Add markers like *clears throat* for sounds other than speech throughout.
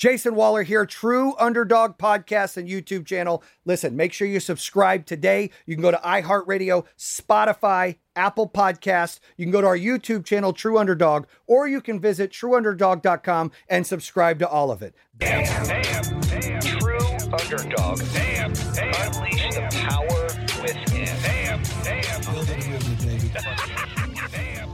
Jayson Waller here, True Underdog Podcast and YouTube channel. Listen, make sure you subscribe today. You can go to iHeartRadio, Spotify, Apple Podcast. You can go to our YouTube channel, True Underdog, or you can visit trueunderdog.com and subscribe to all of it. Damn, damn, damn. True underdog. Damn, damn. Unleash the power within. Damn, damn. *laughs* damn, damn.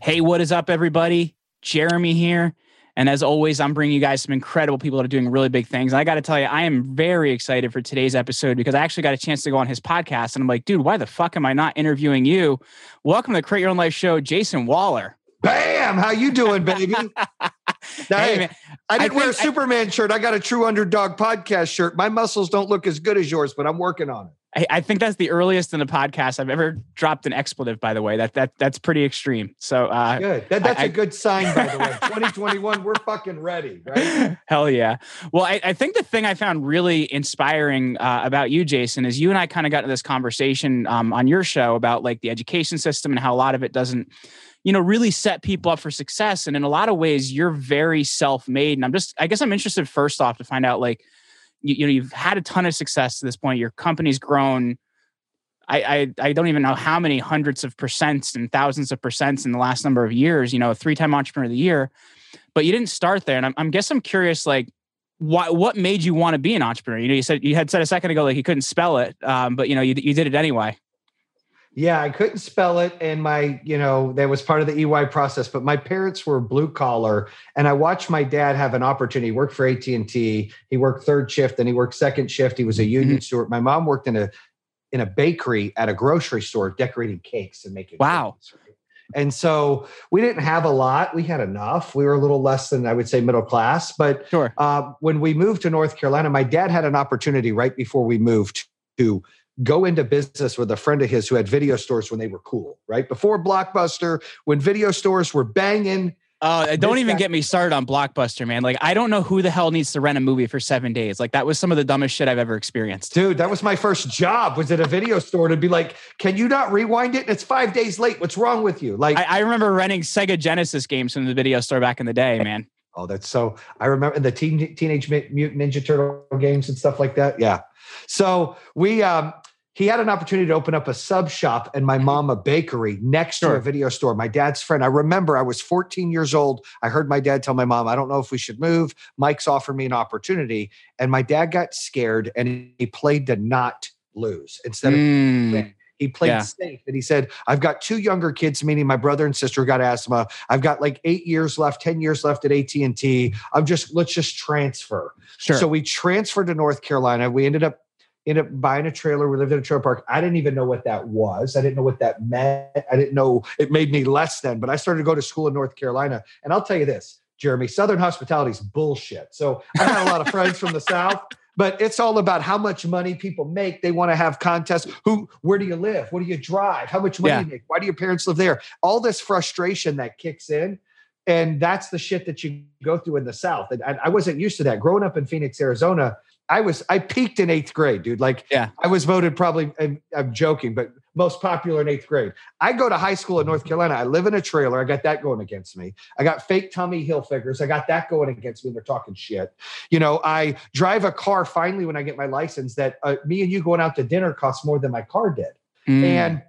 Hey, what is up, everybody? Jeremy here. And as always, I'm bringing you guys some incredible people that are doing really big things. And I got to tell you, I am very excited for today's episode because I actually got a chance to go on his podcast. And I'm like, dude, why the fuck am I not interviewing you? Welcome to the Create Your Own Life show, Jayson Waller. Bam! How you doing, *laughs* baby? Hey, man, I didn't I wear a think I- Superman shirt. I got a True Underdog podcast shirt. My muscles don't look as good as yours, but I'm working on it. I, I think that's the earliest in the podcast I've ever dropped an expletive. By the way, that that that's pretty extreme. So, uh, Good. That, that's I- a good sign, by the way. *laughs* 2021, we're fucking ready, right? Hell yeah. Well, I, I think the thing I found really inspiring uh, about you, Jayson, is you and I kind of got into this conversation um, on your show about like the education system and how a lot of it doesn't, you know, really set people up for success. And in a lot of ways, you're very self made. And I'm just, I guess I'm interested first off to find out like, you, you know, you've had a ton of success to this point. Your company's grown. I, I I don't even know how many hundreds of percents and thousands of percents in the last number of years. You know, a three-time entrepreneur of the year, but you didn't start there. And I'm, I'm guess I'm curious, like, what what made you want to be an entrepreneur? You know, you said you had said a second ago like you couldn't spell it, um, but you know, you you did it anyway. Yeah, I couldn't spell it, and my, you know, that was part of the EY process. But my parents were blue collar, and I watched my dad have an opportunity. He worked for AT and T. He worked third shift, and he worked second shift. He was a union steward. My mom worked in a in a bakery at a grocery store, decorating cakes and making. Wow. right? And so we didn't have a lot. We had enough. We were a little less than I would say middle class, but Sure. uh, when we moved to North Carolina, my dad had an opportunity right before we moved to go into business with a friend of his who had video stores when they were cool, right? Before Blockbuster, when video stores were banging. Uh, don't even guy- get me started on Blockbuster, man. Like, I don't know who the hell needs to rent a movie for seven days. Like, that was some of the dumbest shit I've ever experienced. Dude, that was my first job, was at a video store to be like, can you not rewind it? And It's five days late. What's wrong with you? Like, I, I remember renting Sega Genesis games from the video store back in the day, man. Oh, that's so. I remember the teen, Teenage Mutant Ninja Turtle games and stuff like that. Yeah. So we, um, he had an opportunity to open up a sub shop and my mom a bakery next to Sure. a video store. My dad's friend. I remember I was 14 years old. I heard my dad tell my mom, "I don't know if we should move." Mike's offered me an opportunity, and my dad got scared and he played to not lose instead of Mm. He played Yeah. safe and he said, I've got two younger kids, meaning my brother and sister got asthma. I've got like eight years left, 10 years left at AT&T. I'm just, let's just transfer. sure. So we transferred to North Carolina. We ended up, ended up buying a trailer. We lived in a trailer park. I didn't even know what that was. I didn't know what that meant. I didn't know it made me less than, but I started to go to school in North Carolina. And I'll tell you this, Jeremy, Southern hospitality is bullshit. So I had a lot of friends from the South but it's all about how much money people make. They want to have contests. Who, where do you live? What do you drive? How much money Yeah. do you make? Why do your parents live there? All this frustration that kicks in. And that's the shit that you go through in the South. And I, I wasn't used to that. Growing up in Phoenix, Arizona, I was, I peaked in eighth grade, dude. Like, Yeah. I was voted probably, I'm, I'm joking, but most popular in eighth grade. I go to high school in North Carolina. I live in a trailer. I got that going against me. I got fake tummy Tommy figures. I got that going against me. They're talking shit. You know, I drive a car finally when I get my license that uh, me and you going out to dinner costs more than my car did. Mm, And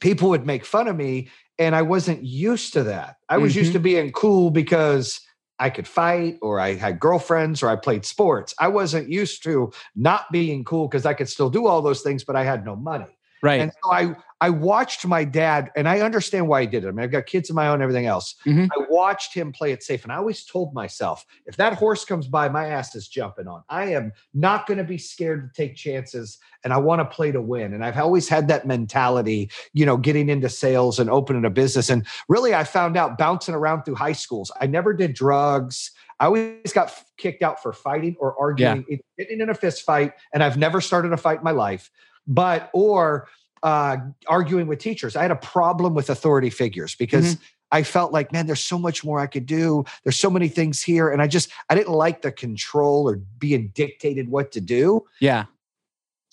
people would make fun of me. And I wasn't used to that. I was used Mhm. to being cool because I could fight or I had girlfriends or I played sports. I wasn't used to not being cool because I could still do all those things, but I had no money. Right. And so I I watched my dad, and I understand why he did it. I mean, I've got kids of my own, everything else. Mhm. I watched him play it safe, and I always told myself, if that horse comes by, my ass is jumping on. I am not going to be scared to take chances, and I want to play to win. And I've always had that mentality, you know, getting into sales and opening a business. And really, I found out bouncing around through high schools. I never did drugs. I always got kicked out for fighting or arguing, either getting in a fist fight, and I've never started a fight in my life. But or uh, arguing with teachers. I had a problem with authority figures because I felt like, man, there's so much more I could do. There's so many things here. And I just, I didn't like the control or being dictated what to do. yeah.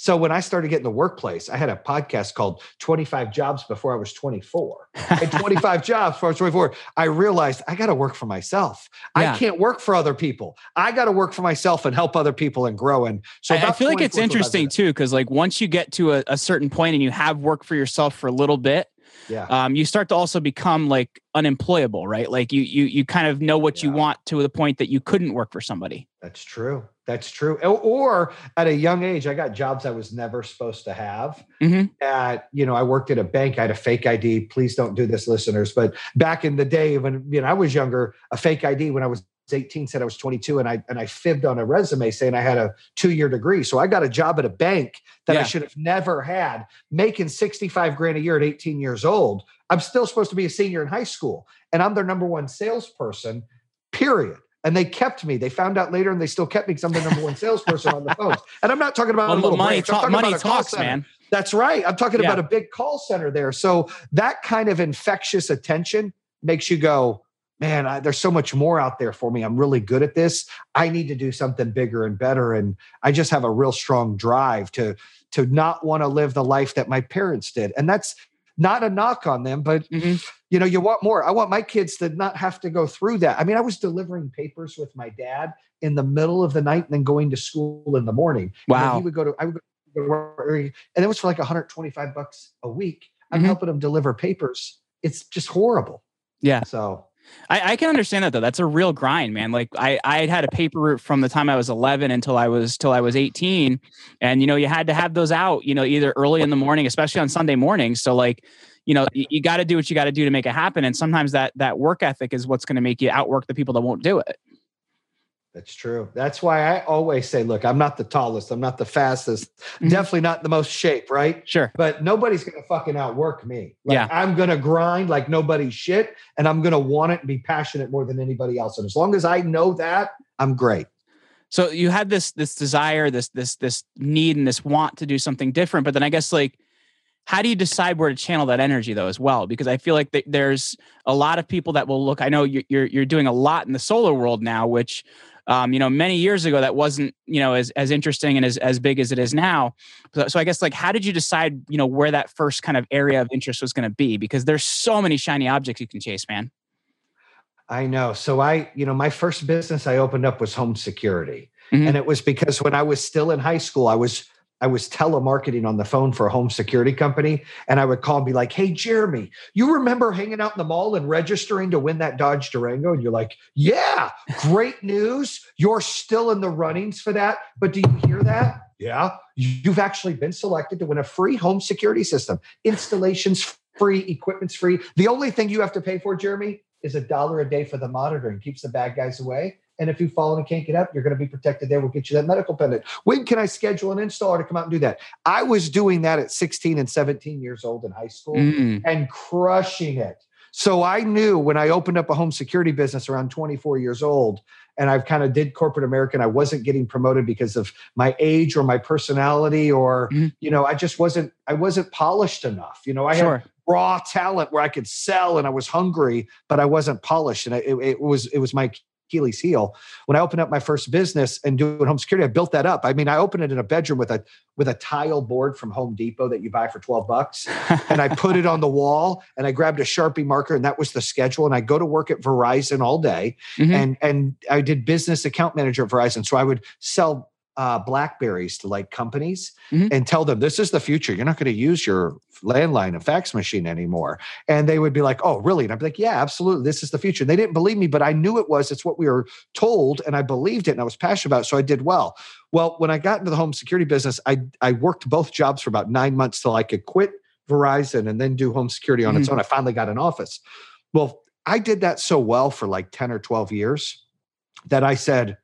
So when I started getting the workplace, I had a podcast called 25 Jobs Before I Was 24. And *laughs* 25 Jobs before I was 24. I realized I got to work for myself. Yeah. I can't work for other people. I got to work for myself and help other people and grow. And so I, I feel like it's 24 is what I've interesting too, because like once you get to a, a certain point and you have work for yourself for a little bit, Yeah. um, you start to also become like unemployable, right? Like you you you kind of know what you want to the point that you couldn't work for somebody. That's true. That's true. Or, at a young age, I got jobs I was never supposed to have. Mhm. At you know, I worked at a bank. I had a fake ID. Please don't do this, listeners. But back in the day when you know I was younger, a fake ID when I was 18 said I was 22, and I and I fibbed on a resume saying I had a two year degree. So I got a job at a bank that I should have never had, making 65 grand a year at 18 years old. I'm still supposed to be a senior in high school, and I'm their number one salesperson. Period. And they kept me. They found out later, and they still kept me because I'm the number one salesperson on the *laughs* phones. And I'm not talking about Well, a little money branch. I'm talking money about a call talks, center. man. That's right. I'm talking Yeah. about a big call center there. So that kind of infectious attention makes you go, man, I, there's so much more out there for me. I'm really good at this. I need to do something bigger and better. And I just have a real strong drive to to not want to live the life that my parents did. And that's not a knock on them, but Mhm. you know, you want more. I want my kids to not have to go through that. I mean, I was delivering papers with my dad in the middle of the night and then going to school in the morning. And Wow. he would go to I would go to work, and it was for like 125 bucks a week. I'm Mhm. helping him deliver papers. It's just horrible. Yeah. So I, I can understand that though. That's a real grind, man. Like I, I had had a paper route from the time I was 11 until I was till I was 18, and you know you had to have those out, you know, either early in the morning, especially on Sunday mornings. So like, you know, you, you got to do what you got to do to make it happen, and sometimes that that work ethic is what's going to make you outwork the people that won't do it. That's true. That's why I always say, look, I'm not the tallest, I'm not the fastest, Mhm. definitely not the most shape, right? Sure. But nobody's gonna fucking outwork me. Like, Yeah. I'm gonna grind like nobody's shit, and I'm gonna want it and be passionate more than anybody else. And as long as I know that, I'm great. So you had this this desire, this this this need, and this want to do something different. But then I guess like, how do you decide where to channel that energy though as well? Because I feel like th- there's a lot of people that will look. I know you're you're, you're doing a lot in the solar world now, which. Um, you know, many years ago, that wasn't, you know, as, as interesting and as, as big as it is now. So, so I guess like, how did you decide, you know, where that first kind of area of interest was going to be? Because there's so many shiny objects you can chase, man. I know. So I, you know, my first business I opened up was home security. Mhm. And it was because when I was still in high school, I was I was telemarketing on the phone for a home security company. And I would call and be like, hey, Jeremy, you remember hanging out in the mall and registering to win that Dodge Durango? And you're like, yeah, great news. You're still in the runnings for that. But do you hear that? Yeah. You've actually been selected to win a free home security system. Installations free, equipment's free. The only thing you have to pay for, Jeremy, is a dollar a day for the monitoring. Keeps the bad guys away. And if you fall and can't get up, you're going to be protected there. We'll get you that medical pendant. When can I schedule an installer to come out and do that? I was doing that at 16 and 17 years old in high school Mm. and crushing it. So I knew when I opened up a home security business around 24 years old, and I've kind of did corporate American, I wasn't getting promoted because of my age or my personality, or Mhm. you know, I just wasn't I wasn't polished enough. You know, I had raw talent where I could sell and I was hungry, but I wasn't polished. And it, it was it was my Achilles heel. When I opened up my first business and doing home security, I built that up. I mean, I opened it in a bedroom with a with a tile board from Home Depot that you buy for 12 bucks. And I put it on the wall and I grabbed a Sharpie marker and that was the schedule. And I go to work at Verizon all day. Mhm. And and I did business account manager at Verizon. So I would sell uh, blackberries to like companies Mhm. and tell them this is the future. You're not going to use your landline and fax machine anymore. And they would be like, "Oh, really?" And I'd be like, "Yeah, absolutely. This is the future." And they didn't believe me, but I knew it was. It's what we were told, and I believed it, and I was passionate about it. So I did well. Well, when I got into the home security business, I I worked both jobs for about nine months till I could quit Verizon and then do home security on its own. I finally got an office. Well, I did that so well for like 10 or 12 years that I said,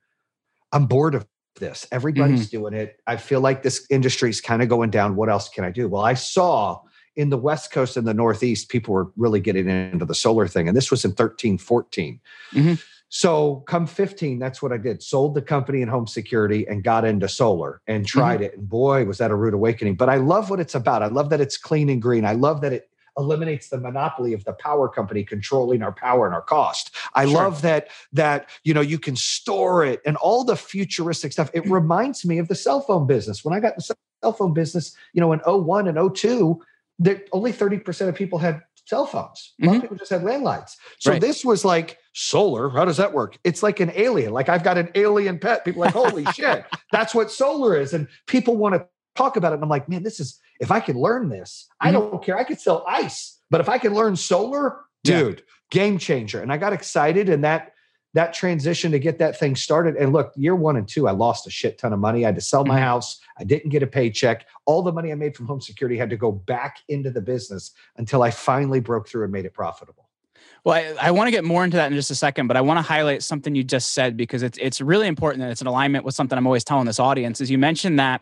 I'm bored of this. Everybody's doing it. I feel like this industry is kind of going down. What else can I do? Well, I saw in the West Coast and the Northeast, people were really getting into the solar thing. And this was in 13, 14. Mhm. So come 15, that's what I did. Sold the company in home security and got into solar and tried it. And boy, was that a rude awakening. But I love what it's about. I love that it's clean and green. I love that it eliminates the monopoly of the power company controlling our power and our cost. I Sure. love that that you know you can store it and all the futuristic stuff. It *clears throat* reminds me of the cell phone business. When I got the cell phone business, you know, in 01 and 02, that only 30% of people had cell phones. A lot Mhm. of people just had landlines. So Right. this was like solar. How does that work? It's like an alien. Like I've got an alien pet. People are like, holy *laughs* shit, that's what solar is. And people want to talk about it. And I'm like, man, this is if I could learn this, I Mhm. don't care. I could sell ice, but if I can learn solar, Yeah. dude, game changer. And I got excited and that that transition to get that thing started. And look, year one and two, I lost a shit ton of money. I had to sell my Mhm. house. I didn't get a paycheck. All the money I made from home security had to go back into the business until I finally broke through and made it profitable. Well, I, I want to get more into that in just a second, but I want to highlight something you just said because it's it's really important and it's in alignment with something I'm always telling this audience. Is you mentioned that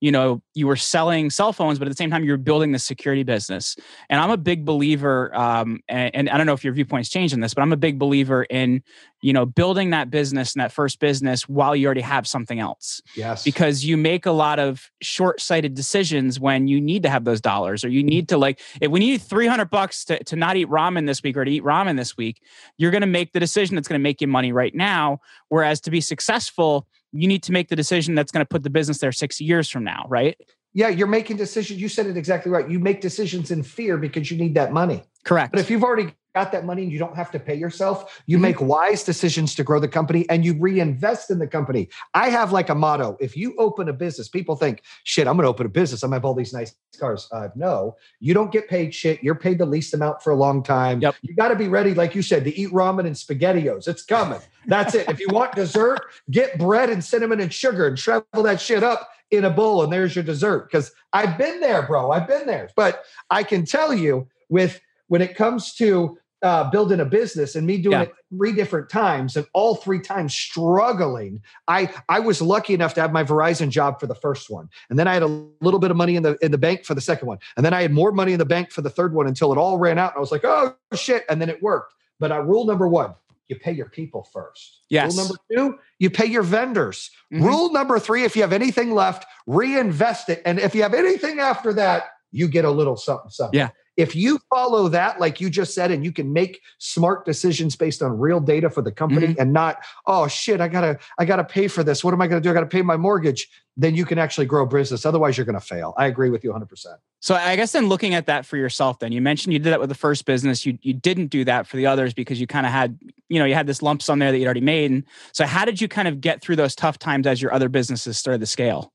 you know you were selling cell phones, but at the same time you were building the security business. And I'm a big believer, um, and, and I don't know if your viewpoints changed in this, but I'm a big believer in you know building that business and that first business while you already have something else Yes. because you make a lot of short-sighted decisions when you need to have those dollars or you need to like if we need 300 bucks to, to not eat ramen this week or to eat ramen this week you're going to make the decision that's going to make you money right now whereas to be successful you need to make the decision that's going to put the business there six years from now right yeah, you're making decisions. You said it exactly right. You make decisions in fear because you need that money. correct But if you've already got that money and you don't have to pay yourself, you Mhm. make wise decisions to grow the company and you reinvest in the company. I have like a motto if you open a business, people think, shit, I'm going to open a business. I'm going to have all these nice cars. Uh, no, you don't get paid shit. You're paid the least amount for a long time. Yep. You got to be ready, like you said, to eat ramen and SpaghettiOs. It's coming. That's it. if you want dessert, get bread and cinnamon and sugar and shrivel that shit up in a bowl and there's your dessert. Because I've been there, bro. I've been there. But I can tell you with when it comes to uh, building a business and me doing Yeah. it three different times and all three times struggling. I I was lucky enough to have my Verizon job for the first one, and then I had a little bit of money in the in the bank for the second one, and then I had more money in the bank for the third one until it all ran out. And I was like, oh shit, and then it worked. But uh, rule number one: you pay your people first. Yes. Rule number two: you pay your vendors. Mhm. Rule number three: if you have anything left, reinvest it, and if you have anything after that, you get a little something something. Yeah. If you follow that, like you just said, and you can make smart decisions based on real data for the company Mm-hmm. and not, oh shit, I gotta, I gotta pay for this. What am I gonna do? I gotta pay my mortgage. Then you can actually grow a business. Otherwise, you're gonna fail. I agree with you 100. percent So I guess then looking at that for yourself, then you mentioned you did that with the first business. You you didn't do that for the others because you kind of had, you know, you had this lump sum there that you'd already made. And so how did you kind of get through those tough times as your other businesses started to scale?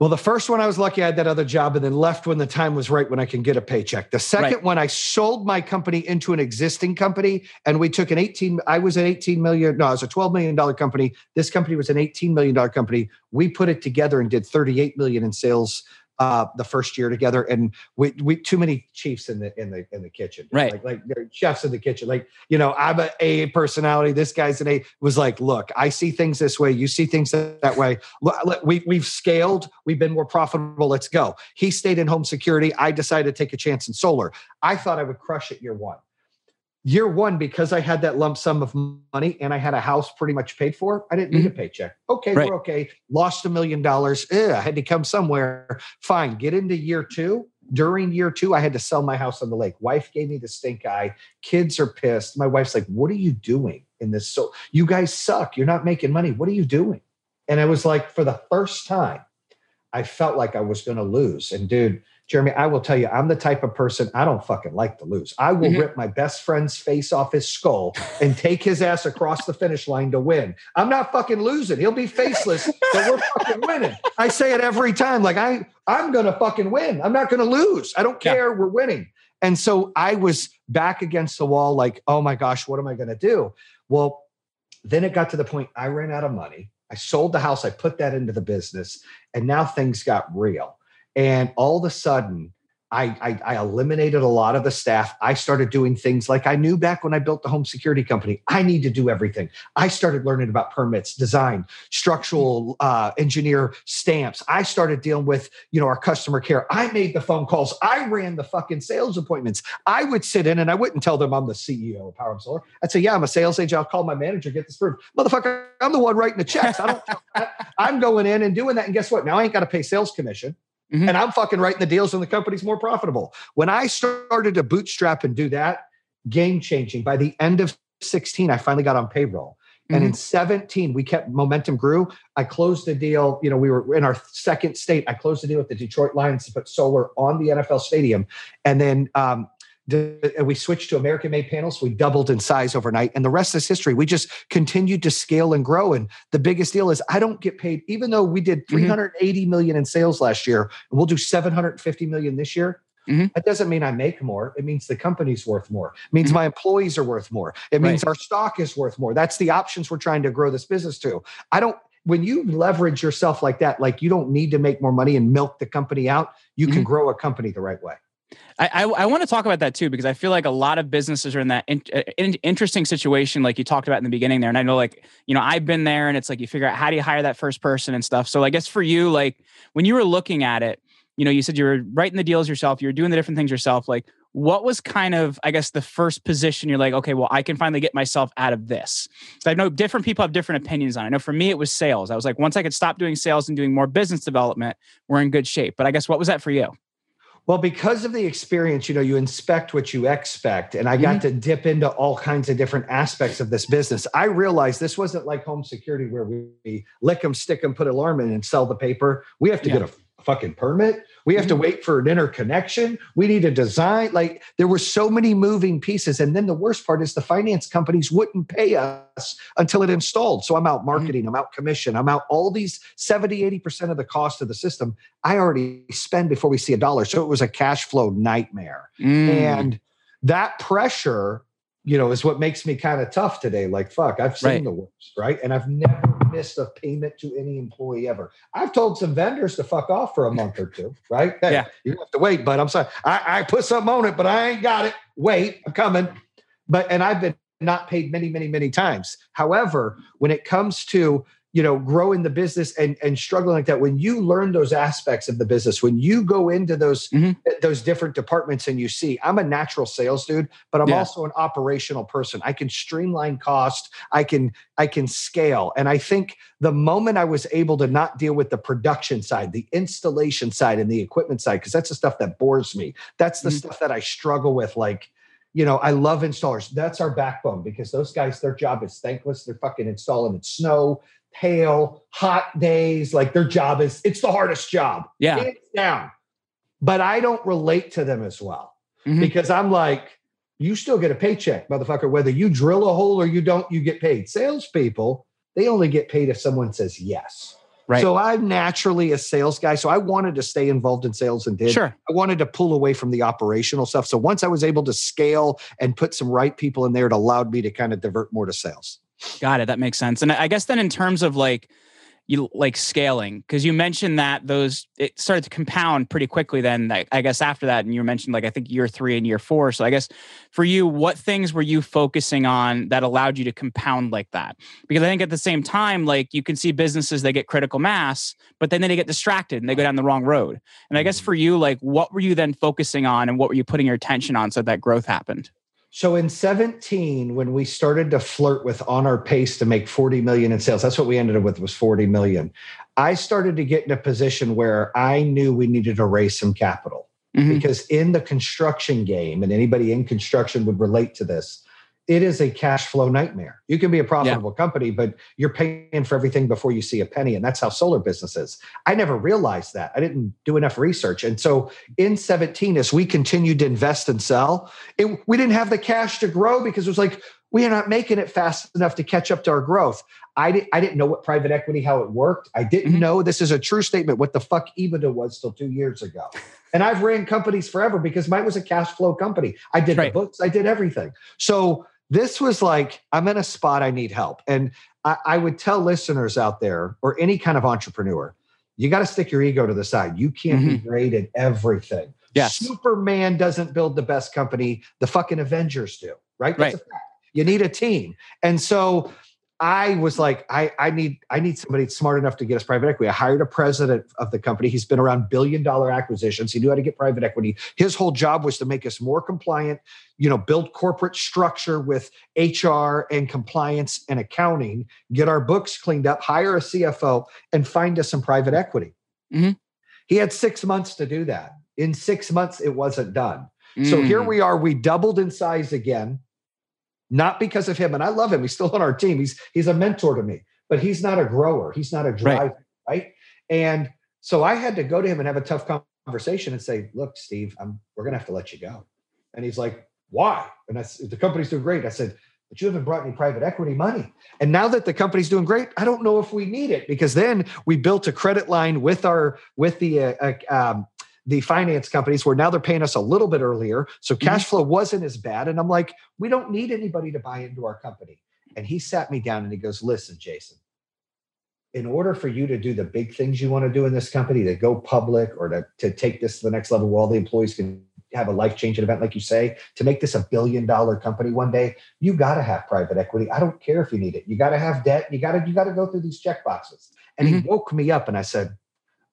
Well, the first one I was lucky I had that other job and then left when the time was right when I can get a paycheck. The second Right. one I sold my company into an existing company and we took an 18 I was an 18 million no, it was a 12 million dollar company. This company was an 18 million dollar company. We put it together and did 38 million in sales uh, the first year together and we, we too many chiefs in the in the in the kitchen. Right. like like they're chefs in the kitchen. Like you know i'm a a personality this guy's an a was like look i see things this way you see things that way. We, we've scaled we've been more profitable let's go. He stayed in home security i decided to take a chance in solar. I thought i would crush it year one year one because i had that lump sum of money and i had a house pretty much paid for i didn't need a mm-hmm. paycheck. Okay Right. we're okay. Lost a million dollars. Eh, I had to come somewhere. Fine get into year two. During year two i had to sell my house on the lake. Wife gave me the stink eye. Kids are pissed. My wife's like what are you doing in this? So you guys suck. You're not making money. What are you doing? And i was like for the first time i felt like i was going to lose. And dude jeremy i will tell you i'm the type of person i don't fucking like to lose. I will Mhm. rip my best friend's face off his skull and take his ass across the finish line to win. I'm not fucking losing. He'll be faceless *laughs* but we're fucking winning. I say it every time like i i'm gonna fucking win. I'm not gonna lose. I don't Yeah. care. We're winning. And so i was back against the wall like oh my gosh what am i gonna do? Well then it got to the point I ran out of money. I sold the house, I put that into the business, and now things got real. And all of a sudden, I, I, I eliminated a lot of the staff. I started doing things like I knew back when I built the home security company. I need to do everything. I started learning about permits, design, structural uh, engineer stamps. I started dealing with you know our customer care. I made the phone calls. I ran the fucking sales appointments. I would sit in and I wouldn't tell them I'm the CEO of Power Solar. I'd say, yeah, I'm a sales agent. I'll call my manager, get this approved. Motherfucker, I'm the one writing the checks. I don't. *laughs* I, I'm going in and doing that. And guess what? Now I ain't got to pay sales commission. And I'm fucking writing the deals and the company's more profitable. When I started to bootstrap and do that, game changing. By the end of 16, I finally got on payroll. And in 17, we kept momentum grew. I closed the deal. You know, we were in our second state. I closed the deal with the Detroit Lions to put solar on the NFL stadium. And then um, we switched to American made panels. We doubled in size overnight. And the rest is history. We just continued to scale and grow. And the biggest deal is I don't get paid, even though we did 380 million in sales last year, and we'll do 750 million this year. Mhm. That doesn't mean I make more. It means the company's worth more. It means Mhm. my employees are worth more. It means our stock is worth more. That's the options we're trying to grow this business to. I don't, when you leverage yourself like that, like you don't need to make more money and milk the company out, you can Mhm. grow a company the right way. I, I, I want to talk about that too because I feel like a lot of businesses are in that in, uh, in, interesting situation, like you talked about in the beginning there. And I know, like you know, I've been there, and it's like you figure out how do you hire that first person and stuff. So I guess for you, like when you were looking at it, you know, you said you were writing the deals yourself, you were doing the different things yourself. Like, what was kind of, I guess, the first position you're like, okay, well, I can finally get myself out of this. So I know different people have different opinions on. it. I know for me, it was sales. I was like, once I could stop doing sales and doing more business development, we're in good shape. But I guess what was that for you? Well, because of the experience, you know, you inspect what you expect. And I got mm-hmm. to dip into all kinds of different aspects of this business. I realized this wasn't like home security where we lick them, stick them, put alarm in and sell the paper. We have to Yeah. get a fucking permit. We have to wait for an interconnection. We need a design. Like there were so many moving pieces. And then the worst part is the finance companies wouldn't pay us until it installed. So I'm out marketing, I'm out commission, I'm out all these 70, 80% of the cost of the system. I already spend before we see a dollar. So it was a cash flow nightmare. Mm. And that pressure, you know, is what makes me kind of tough today. Like, fuck, I've seen Right. the worst, right? And I've never missed a payment to any employee ever. I've told some vendors to fuck off for a month or two, right? Hey, Yeah. You have to wait, but I'm sorry. I, I put something on it, but I ain't got it. Wait, I'm coming. But, and I've been not paid many, many, many times. However, when it comes to you know growing the business and and struggling like that when you learn those aspects of the business when you go into those Mhm. those different departments and you see i'm a natural sales dude but i'm Yeah. also an operational person i can streamline cost i can i can scale and i think the moment i was able to not deal with the production side the installation side and the equipment side because that's the stuff that bores me that's the Mhm. stuff that i struggle with like you know, I love installers. That's our backbone because those guys, their job is thankless. They're fucking installing in snow, hail, hot days. Like their job is, it's the hardest job. Yeah. Hands down. But I don't relate to them as well Mhm. because I'm like, you still get a paycheck, motherfucker. Whether you drill a hole or you don't, you get paid. Salespeople, they only get paid if someone says yes. Right. So I'm naturally a sales guy. So I wanted to stay involved in sales and did. Sure. I wanted to pull away from the operational stuff. So once I was able to scale and put some right people in there, it allowed me to kind of divert more to sales. Got it. That makes sense. And I guess then in terms of like you like scaling, because you mentioned that those it started to compound pretty quickly. Then like, I guess after that, and you mentioned like I think year three and year four. So I guess for you, what things were you focusing on that allowed you to compound like that? Because I think at the same time, like you can see businesses they get critical mass, but then they get distracted and they go down the wrong road. And I guess Mhm. for you, like what were you then focusing on, and what were you putting your attention on so that growth happened? So in 17, when we started to flirt with on our pace to make 40 million in sales, that's what we ended up with was 40 million. I started to get in a position where I knew we needed to raise some capital. Mhm. because in the construction game, and anybody in construction would relate to this, it is a cash flow nightmare. You can be a profitable company, but you're paying for everything before you see a penny. And that's how solar business is. I never realized that. I didn't do enough research. And so in 17, as we continued to invest and sell, it, we didn't have the cash to grow because it was like, we are not making it fast enough to catch up to our growth. I, di- I didn't know what private equity, how it worked. I didn't Mhm. know this is a true statement, what the fuck EBITDA was till two years ago. *laughs* And I've ran companies forever because mine was a cash flow company. I did Right. the books, I did everything. So this was like, I'm in a spot I need help. And I, I would tell listeners out there or any kind of entrepreneur, you got to stick your ego to the side. You can't be mm-hmm. great at everything. Yes. Superman doesn't build the best company, the fucking Avengers do, right? That's Right. a fact. You need a team. And so I was like, I, I need I need somebody smart enough to get us private equity. I hired a president of the company. He's been around billion dollar acquisitions. He knew how to get private equity. His whole job was to make us more compliant, you know, build corporate structure with HR and compliance and accounting, get our books cleaned up, hire a CFO, and find us some private equity. Mhm. He had six months to do that. In six months, it wasn't done. So here Mm. we are. We doubled in size again, not because of him. And I love him. He's still on our team. He's he's a mentor to me, but he's not a grower. He's not a driver, right? And so I had to go to him and have a tough conversation and say, "Look, Steve, I'm, we're going to have to let you go." And he's like, "Why?" And I said, "The company's doing great." I said, "But you haven't brought any private equity money." And now that the company's doing great, I don't know if we need it because then we built a credit line with our with the uh, uh, um, the finance companies where now they're paying us a little bit earlier. So mm-hmm. cash flow wasn't as bad. And I'm like, we don't need anybody to buy into our company. And he sat me down and he goes, listen, Jayson, in order for you to do the big things you want to do in this company, to go public or to, to take this to the next level where all the employees can have a life changing event, like you say, to make this a billion dollar company one day, you got to have private equity. I don't care if you need it. You got to have debt. You got to, you got to go through these check boxes. And he mm-hmm. woke me up and I said,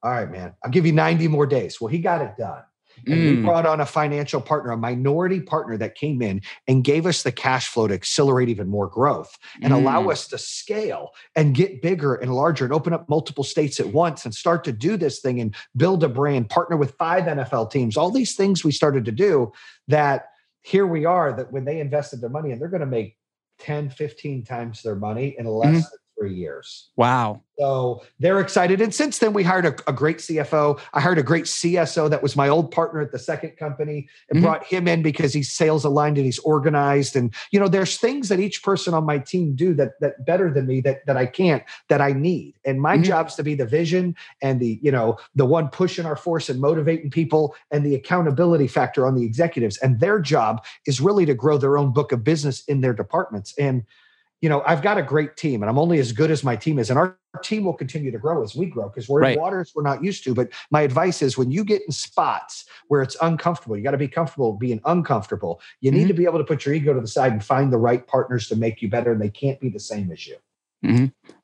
all right, man, I'll give you 90 more days. Well, he got it done. And we Mm. brought on a financial partner, a minority partner that came in and gave us the cash flow to accelerate even more growth and allow Mm. us to scale and get bigger and larger and open up multiple states at once and start to do this thing and build a brand, partner with five NFL teams, all these things we started to do that here we are that when they invested their money and they're going to make 10, 15 times their money in less Mhm. than three years. Wow. So they're excited. And since then, we hired a, a great CFO. I hired a great CSO that was my old partner at the second company and Mhm. brought him in because he's sales aligned and he's organized. And, you know, there's things that each person on my team do that that better than me that that I can't, that I need. And my Mhm. job's to be the vision and the, you know, the one pushing our force and motivating people and the accountability factor on the executives. And their job is really to grow their own book of business in their departments. And you know, I've got a great team and I'm only as good as my team is. And our team will continue to grow as we grow because we're Right. in waters we're not used to. But my advice is when you get in spots where it's uncomfortable, you got to be comfortable being uncomfortable. You need Mhm. to be able to put your ego to the side and find the right partners to make you better. And they can't be the same as you.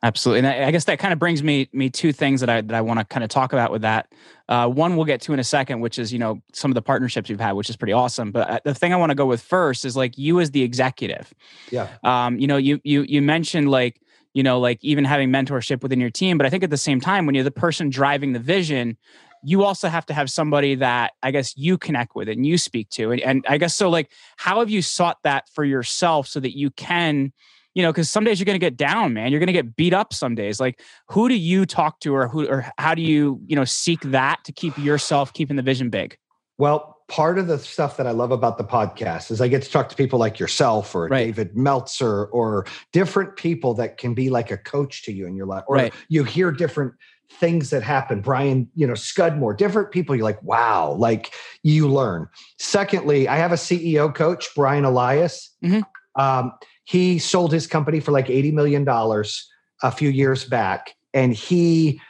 Absolutely, and I, I guess that kind of brings me me two things that I that I want to kind of talk about with that. Uh, one we'll get to in a second, which is you know some of the partnerships you've had, which is pretty awesome. But uh, the thing I want to go with first is like you as the executive. Yeah. Um, you know, you you you mentioned like you know like even having mentorship within your team, but I think at the same time when you're the person driving the vision. You also have to have somebody that I guess you connect with and you speak to. And, and I guess so, like, how have you sought that for yourself so that you can you know, because some days you're going to get down, man. You're going to get beat up some days. Like, who do you talk to, or who, or how do you, you know, seek that to keep yourself keeping the vision big? Well, part of the stuff that I love about the podcast is I get to talk to people like yourself or Right. David Meltzer or different people that can be like a coach to you in your life. Or Right. you hear different things that happen. Brian, you know, Scudamore, different people. You're like, wow, like you learn. Secondly, I have a CEO coach, Brian Elias. Mhm. Um, he sold his company for like $80 million a few years back. And he,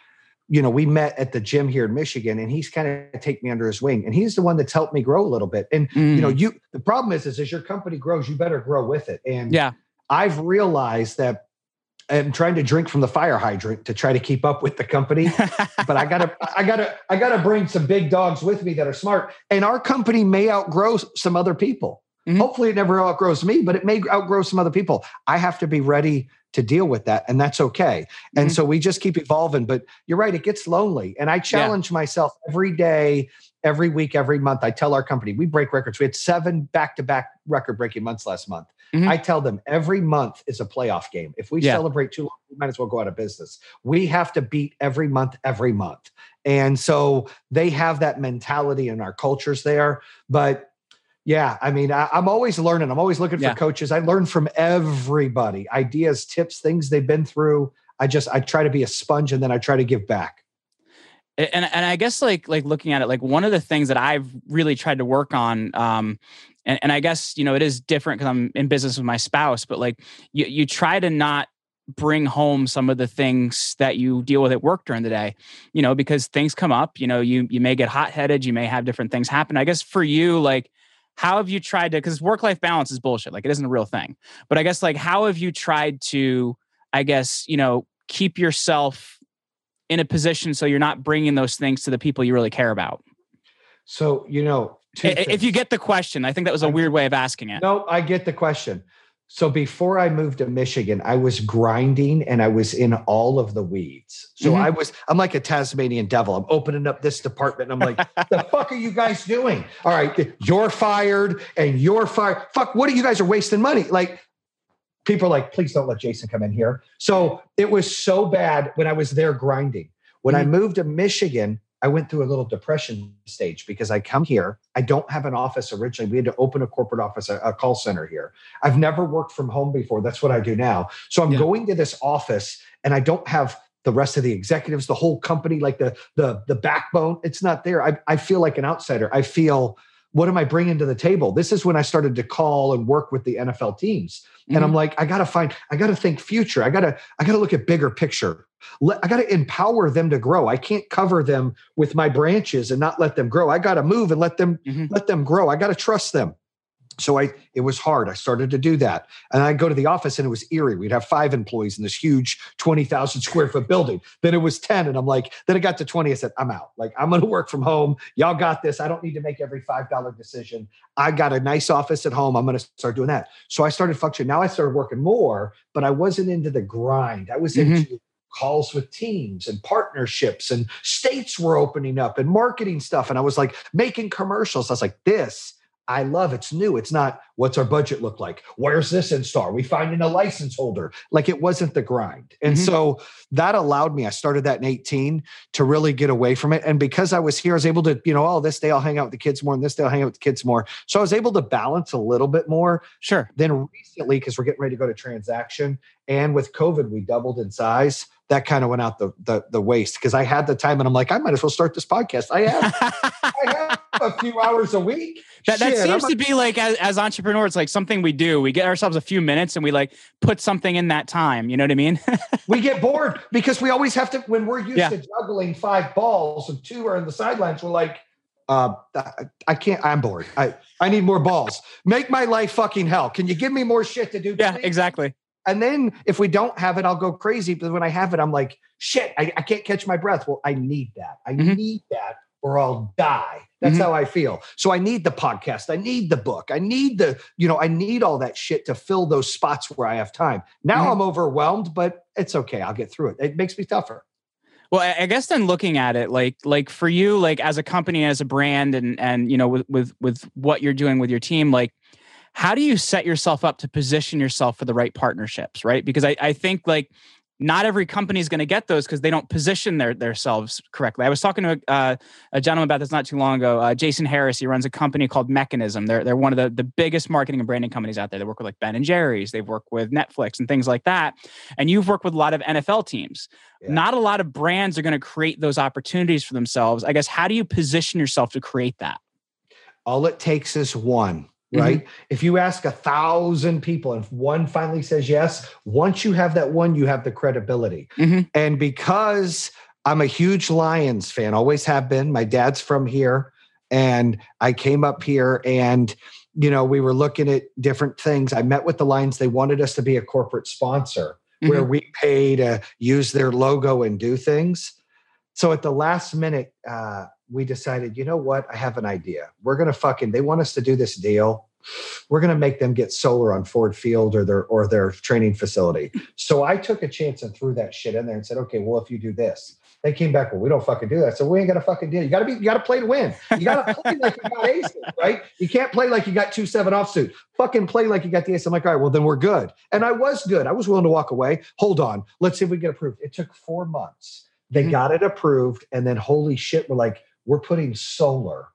you know, we met at the gym here in Michigan and he's kind of take me under his wing. And he's the one that's helped me grow a little bit. And you know, Mm, you the problem is, is as your company grows, you better grow with it. And yeah, I've realized that I'm trying to drink from the fire hydrant to try to keep up with the company. *laughs* but I gotta, I gotta, I gotta bring some big dogs with me that are smart. And our company may outgrow some other people. Mhm. Hopefully, it never outgrows me, but it may outgrow some other people. I have to be ready to deal with that, and that's okay. And Mhm. so we just keep evolving. But you're right; it gets lonely, and I challenge myself every day, every week, every month. I tell our company we break records. We had seven back-to-back record-breaking months last month. Mhm. I tell them every month is a playoff game. If we Yeah. celebrate too long, we might as well go out of business. We have to beat every month, every month. And so they have that mentality in our cultures there. But yeah, I mean, I, I'm always learning. I'm always looking Yeah. for coaches. I learn from everybody, ideas, tips, things they've been through. I just I try to be a sponge and then I try to give back. And and I guess like like looking at it, like one of the things that I've really tried to work on, um, and and I guess you know it is different because I'm in business with my spouse, but like you you try to not bring home some of the things that you deal with at work during the day you know because things come up you know you you may get hot headed you may have different things happen i guess for you like how have you tried to because work life balance is bullshit like it isn't a real thing. But i guess like how have you tried to i guess you know keep yourself in a position so you're not bringing those things to the people you really care about? So, you know, if you get the question i think that was a I'm- weird way of asking it. No, I get the question. So before I moved to Michigan, I was grinding and I was in all of the weeds. So Mhm. I was, I'm like a Tasmanian devil. I'm opening up this department. And I'm like, *laughs* the fuck are you guys doing? All right, you're fired and you're fired. Fuck, what are you guys are wasting money? Like people are like, please don't let Jayson come in here. So it was so bad when I was there grinding. When I moved to Michigan, I went through a little depression stage because I come here. I don't have an office originally. We had to open a corporate office, a, a call center here. I've never worked from home before. That's what I do now. So I'm Yeah. going to this office and I don't have the rest of the executives, the whole company, like the the the backbone. It's not there. I, I feel like an outsider. I feel what am I bringing to the table? This is when I started to call and work with the NFL teams. And Mm-hmm. I'm like, I gotta find, I gotta think future. I gotta, I gotta look at bigger picture. Let, I gotta empower them to grow. I can't cover them with my branches and not let them grow. I gotta move and let them Mhm. let them grow. I gotta trust them. So I, it was hard. I started to do that, and I'd go to the office, and it was eerie. We'd have five employees in this huge twenty thousand square foot building. Then it was ten, and I'm like, then it got to twenty. I said, I'm out. Like I'm going to work from home. Y'all got this. I don't need to make every five dollar decision. I got a nice office at home. I'm going to start doing that. So I started functioning. Now I started working more, but I wasn't into the grind. I was Mhm. into calls with teams and partnerships, and states were opening up and marketing stuff. And I was like making commercials. I was like, this. I love it's new. It's not what's our budget look like? Where's this install? Are we finding a license holder? Like it wasn't the grind. And Mhm. so that allowed me, I started that in 18 to really get away from it. And because I was here, I was able to, you know, oh, this day I'll hang out with the kids more and this day I'll hang out with the kids more. So I was able to balance a little bit more. Sure. Then recently, because we're getting ready to go to transaction, and with COVID, we doubled in size. That kind of went out the the, the waste because I had the time and I'm like, I might as well start this podcast. I have I have a *laughs* few hours a week. That, that Shit, I'm seems a- to be like as, as entrepreneurs, like something we do. We get ourselves a few minutes and we like put something in that time. You know what I mean? *laughs* we get bored because we always have to when we're used Yeah. to juggling five balls and two are in the sidelines we're like uh, I- i can't i'm bored i i need more balls make my life fucking hell can you give me more shit to do yeah, please? exactly. And then if we don't have it i'll go crazy but when i have it i'm like shit i, I can't catch my breath. Well i need that. I Mhm. need that or i'll die. That's Mhm. how i feel. So i need the podcast. I need the book. I need the you know i need all that shit to fill those spots where i have time. Now Mhm. i'm overwhelmed but it's okay. I'll get through it. It makes me tougher. Well, I- I guess then looking at it, like like for you, like as a company, as a brand, and and you know with with with what you're doing with your team, like how do you set yourself up to position yourself for the right partnerships, right? Because I I think like not every company is going to get those because they don't position their themselves correctly. I was talking to a, uh, a gentleman about this not too long ago. Uh, Jason Harris. He runs a company called Mekanism. They're they're one of the the biggest marketing and branding companies out there. They work with like Ben and Jerry's. They've worked with Netflix and things like that. And you've worked with a lot of NFL teams. Yeah. Not a lot of brands are going to create those opportunities for themselves. I guess how do you position yourself to create that? all it takes is one Right? If you ask a thousand people and if one finally says yes once you have that one you have the credibility. Mhm. and because i'm a huge lions fan always have been my dad's from here and i came up here and you know we were looking at different things. I met with the lions. They wanted us to be a corporate sponsor where we pay to use their logo and do things. So at the last minute, uh, we decided, you know what? I have an idea. We're gonna fucking. They want us to do this deal. We're gonna make them get solar on Ford Field or their or their training facility. So I took a chance and threw that shit in there and said, okay, well, if you do this, they came back. Well, we don't fucking do that. So we ain't got a fucking deal. You gotta be. You gotta play to win. You gotta *laughs* play like you got aces, right? You can't play like you got two seven offsuit. Fucking play like you got the ace. I'm like, all right, well then we're good. And I was good. I was willing to walk away. Hold on. Let's see if we get approved. It took four months. They Mhm. got it approved, and then holy shit, we're like, we're putting solar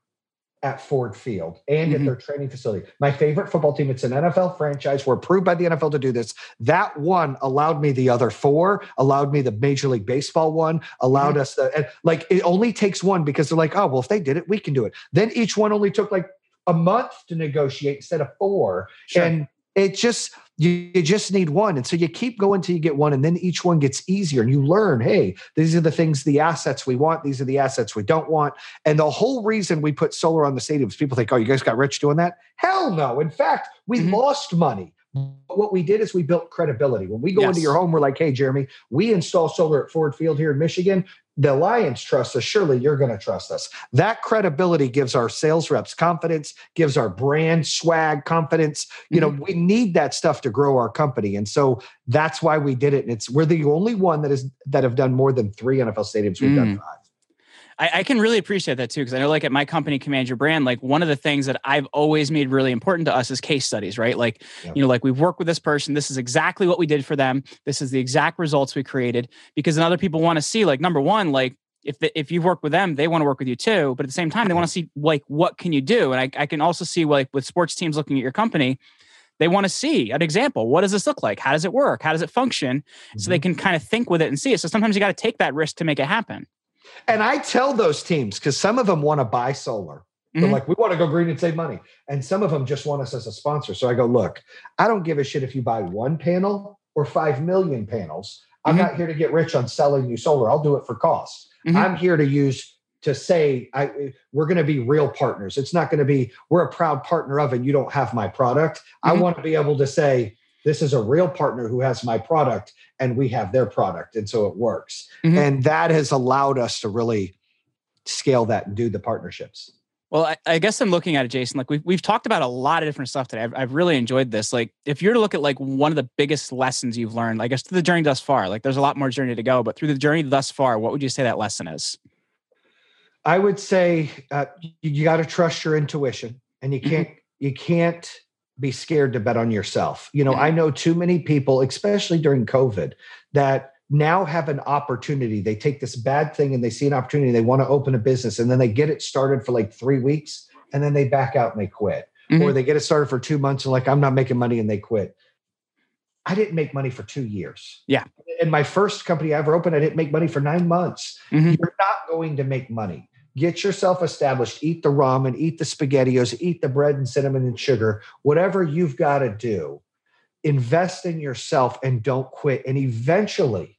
at Ford Field and at Mhm. their training facility. My favorite football team, it's an NFL franchise. We're approved by the NFL to do this. That one allowed me the other four, allowed me the Major League Baseball one, allowed us the, and like it only takes one because they're like, oh, well, if they did it, we can do it. Then each one only took like a month to negotiate instead of four. Sure. And it just, you, you just need one. And so you keep going till you get one, and then each one gets easier and you learn, hey, these are the things, the assets we want, these are the assets we don't want. And the whole reason we put solar on the stadiums, people think, oh, you guys got rich doing that? Hell no. In fact, we Mhm. lost money. But what we did is we built credibility. When we go into your home, we're like, hey, Jeremy, we install solar at Ford Field here in Michigan. The alliance trusts us, surely you're going to trust us. That credibility gives our sales reps confidence, gives our brand swag confidence. You know, we need that stuff to grow our company. And so that's why we did it. And it's we're the only one that is that have done more than three NFL stadiums. We've done Mm. five. I, I can really appreciate that too because I know, like at my company, Command Your Brand, like one of the things that I've always made really important to us is case studies, right? Like, Yeah. you know, like we've worked with this person. This is exactly what we did for them. This is the exact results we created because then other people want to see, like, number one, like if the, if you've worked with them, they want to work with you too. But at the same time, they want to see like what can you do? And I, I can also see like with sports teams looking at your company, they want to see an example. What does this look like? How does it work? How does it function? So they mm-hmm. can kind of think with it and see it. So sometimes you got to take that risk to make it happen. And I tell those teams because some of them want to buy solar. They're Mhm. like, we want to go green and save money. And some of them just want us as a sponsor. So I go, look, I don't give a shit if you buy one panel or 5 million panels. I'm Mhm. not here to get rich on selling you solar. I'll do it for cost. Mhm. I'm here to use to say I we're going to be real partners. It's not going to be we're a proud partner of and you don't have my product. I Mhm. want to be able to say this is a real partner who has my product and we have their product and so it works. Mhm. And that has allowed us to really scale that and do the partnerships. Well, I, I guess I'm looking at it, Jayson. Like we've we've talked about a lot of different stuff today. I've, I've really enjoyed this. Like, if you're to look at like one of the biggest lessons you've learned, I guess through the journey thus far, like there's a lot more journey to go, but through the journey thus far, what would you say that lesson is? I would say uh, you, you got to trust your intuition, and you Mhm. can't you can't be scared to bet on yourself. You know. I know too many people, especially during COVID, that now have an opportunity. They take this bad thing and they see an opportunity. They want to open a business, and then they get it started for like three weeks, and then they back out and they quit, or Mhm. they get it started for two months and like I'm not making money, and they quit. I didn't make money for two years. Yeah. In my first company I ever opened, I didn't make money for nine months. Mhm. You're not going to make money. Get yourself established. Eat the ramen, eat the spaghettios, eat the bread and cinnamon and sugar, whatever you've got to do. Invest in yourself and don't quit. And eventually,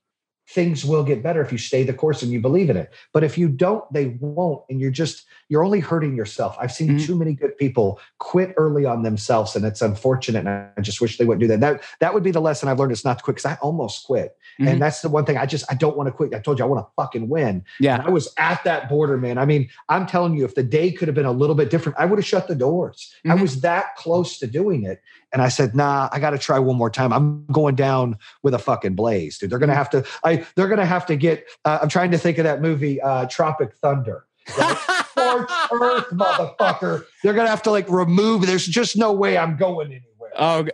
things will get better if you stay the course and you believe in it. But if you don't, they won't. And you're just, you're only hurting yourself. I've seen Mhm. too many good people quit early on themselves, and it's unfortunate. And I just wish they wouldn't do that. That that would be the lesson I've learned is not to quit because I almost quit. Mhm. And that's the one thing I just I don't want to quit. I told you I want to fucking win. Yeah. And I was at that border, man. I mean, I'm telling you, if the day could have been a little bit different, I would have shut the doors. I Mhm. was that close to doing it. And I said, nah, I got to try one more time. I'm going down with a fucking blaze, dude. They're gonna have to, I they're gonna have to get, uh, I'm trying to think of that movie, uh, Tropic Thunder. Right? *laughs* Scorched earth, motherfucker. They're gonna have to like remove, there's just no way I'm going anywhere. oh, g-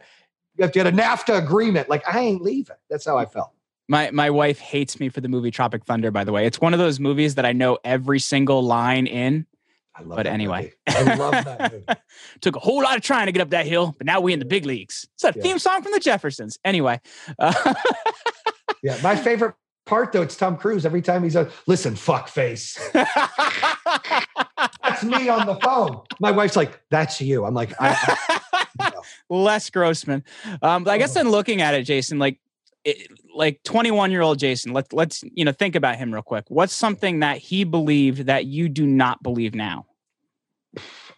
you have to get a NAFTA agreement. Like I ain't leaving. That's how I felt. my my wife hates me for the movie Tropic Thunder. By the way, it's one of those movies that I know every single line in. I love But anyway. I love that *laughs* movie. Took a whole lot of trying to get up that hill, but now we in the big leagues. It's a Yeah. theme song from the Jeffersons. Anyway, uh, *laughs* Yeah, my favorite part though, it's Tom Cruise. Every time he's a listen, fuck face. *laughs* That's me on the phone. My wife's like, "That's you." I'm like, I, I, Les Grossman. Um, but I guess Oh. then looking at it, Jayson, like it, like 21 year old Jayson, let's let's you know think about him real quick. What's something that he believed that you do not believe now?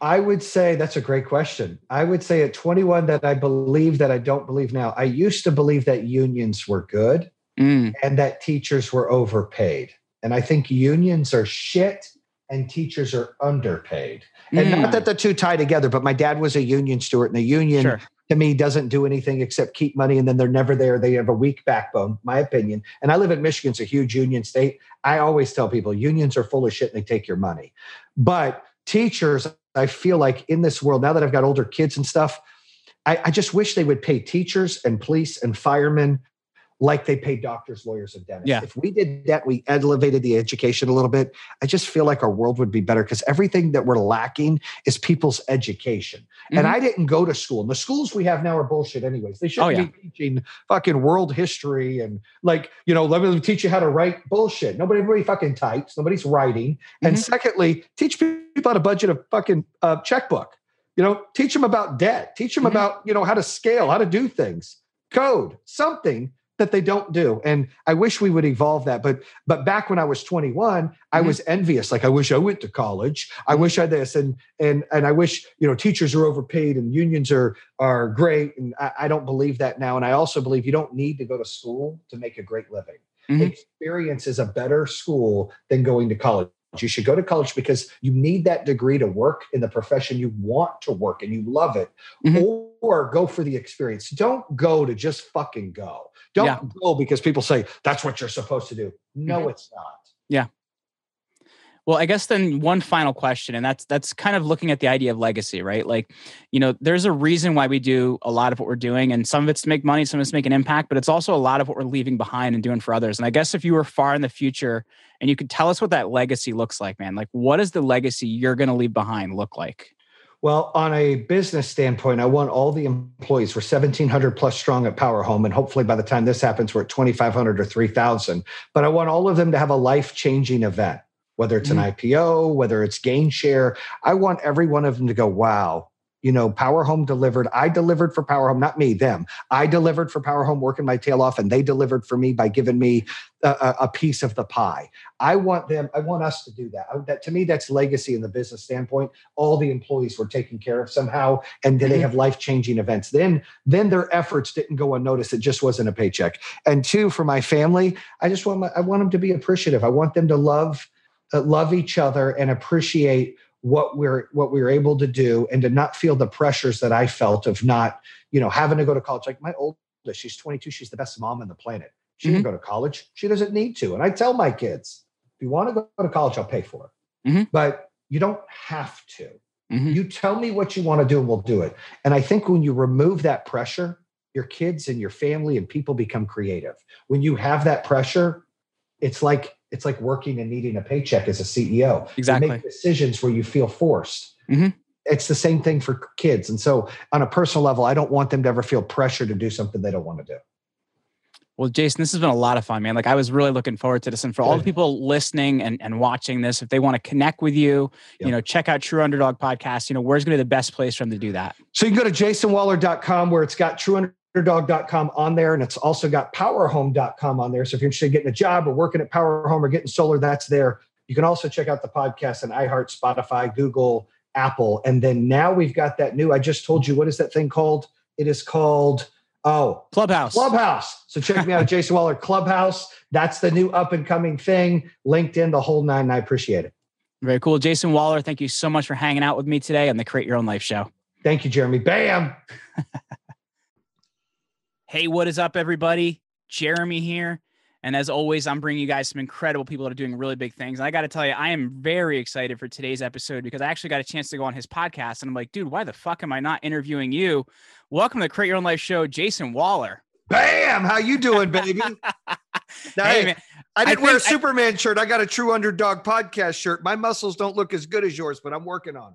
I would say that's a great question. I would say at 21 that I believe that I don't believe now. I used to believe that unions were good Mm, and that teachers were overpaid. And I think unions are shit and teachers are underpaid. And mm, not that the two tie together, but my dad was a union steward, and the union sure. To me doesn't do anything except keep money and then they're never there. They have a weak backbone my opinion. And i live in michigan it's a huge union state. I always tell people unions are full of shit and they take your money. But teachers i feel like in this world now that i've got older kids and stuff i, I just wish they would pay teachers and police and firemen like they pay doctors lawyers and dentists Yeah. if we did that we elevated the education a little bit i just feel like our world would be better because everything that we're lacking is people's education and Mhm. I didn't go to school. And the schools we have now are bullshit, anyways. They shouldn't Oh, yeah. be teaching fucking world history and like, you know, let me teach you how to write bullshit. Nobody, everybody fucking types. Nobody's writing. And Mhm. secondly, teach people how to budget a fucking uh, checkbook. You know, teach them about debt. Teach them Mhm. about you know how to scale, how to do things, code, something that they don't do. And I wish we would evolve that. But but back when I was 21, I Mhm. was envious. Like I wish I went to college. I wish I this and and and I wish you know teachers are overpaid and unions are are great. And I, I don't believe that now. And I also believe you don't need to go to school to make a great living. Mhm. Experience is a better school than going to college. You should go to college because you need that degree to work in the profession you want to work and you love it, Mhm. or go for the experience. Don't go to just fucking go. Don't Yeah. go because people say that's what you're supposed to do. No, it's not. Well, I guess then one final question, and that's that's kind of looking at the idea of legacy, right? Like, you know, there's a reason why we do a lot of what we're doing, and some of it's to make money, some of it's to make an impact, but it's also a lot of what we're leaving behind and doing for others. And I guess if you were far in the future and you could tell us what that legacy looks like, man, like what does the legacy you're going to leave behind look like? Well, on a business standpoint, I want all the employees. We're 1,700 plus strong at Power Home. And hopefully by the time this happens, we're at 2,500 or 3,000. But I want all of them to have a life changing event, whether it's an IPO, whether it's gain share. I want every one of them to go, wow, you know, Power Home delivered. I delivered for Power Home, not me, them. I delivered for Power Home, working my tail off, and they delivered for me by giving me a, a- piece of the pie. I want them, I want us to do that. I- that. To me, that's legacy in the business standpoint all the employees were taken care of somehow and did they Mhm. have life-changing events then then their efforts didn't go unnoticed it just wasn't a paycheck and two for my family i just want my, i want them to be appreciative i want them to love uh, love each other and appreciate what we're what we were able to do and to not feel the pressures that i felt of not you know having to go to college like my oldest she's 22 she's the best mom on the planet she didn't go to college she doesn't need to and i tell my kids if you want to go to college i'll pay for it Mhm. but you don't have to Mhm. you tell me what you want to do and we'll do it. And I think when you remove that pressure, your kids and your family and people become creative. When you have that pressure, it's like it's like working and needing a paycheck as a CEO. You Exactly. make decisions where you feel forced. Mhm. It's the same thing for kids. And so on a personal level, I don't want them to ever feel pressure to do something they don't want to do. Well, Jayson, this has been a lot of fun, man. Like I was really looking forward to this. And for all the people listening and, and watching this, if they want to connect with you, Yep. you know, check out True Underdog Podcast. You know, where's gonna be the best place for them to do that? So you can go to jaysonwaller.com where it's got trueunderdog.com on there and it's also got powerhome.com on there. So if you're interested in getting a job or working at Power Home or getting solar, that's there. You can also check out the podcast on iHeart, Spotify, Google, Apple. And then now we've got that new, I just told you, what is that thing called? It is called, oh, Clubhouse. Clubhouse. So check me out at *laughs* Jayson Waller Clubhouse. That's the new up and coming thing. LinkedIn, the whole nine. I appreciate it. Very cool. Jayson Waller, thank you so much for hanging out with me today on the Create Your Own Life show. Thank you, Jeremy. Bam. *laughs* Hey, what is up, everybody? Jeremy here. And as always, I'm bringing you guys some incredible people that are doing really big things. And I got to tell you, I am very excited for today's episode because I actually got a chance to go on his podcast. And I'm like, dude, why the fuck am I not interviewing you? Welcome to Create Your Own Life show, Jayson Waller. Bam. How you doing, baby? *laughs* Now, Hey, man, I I didn't wear a think I- Superman shirt. I got a True Underdog podcast shirt. My muscles don't look as good as yours, but I'm working on it.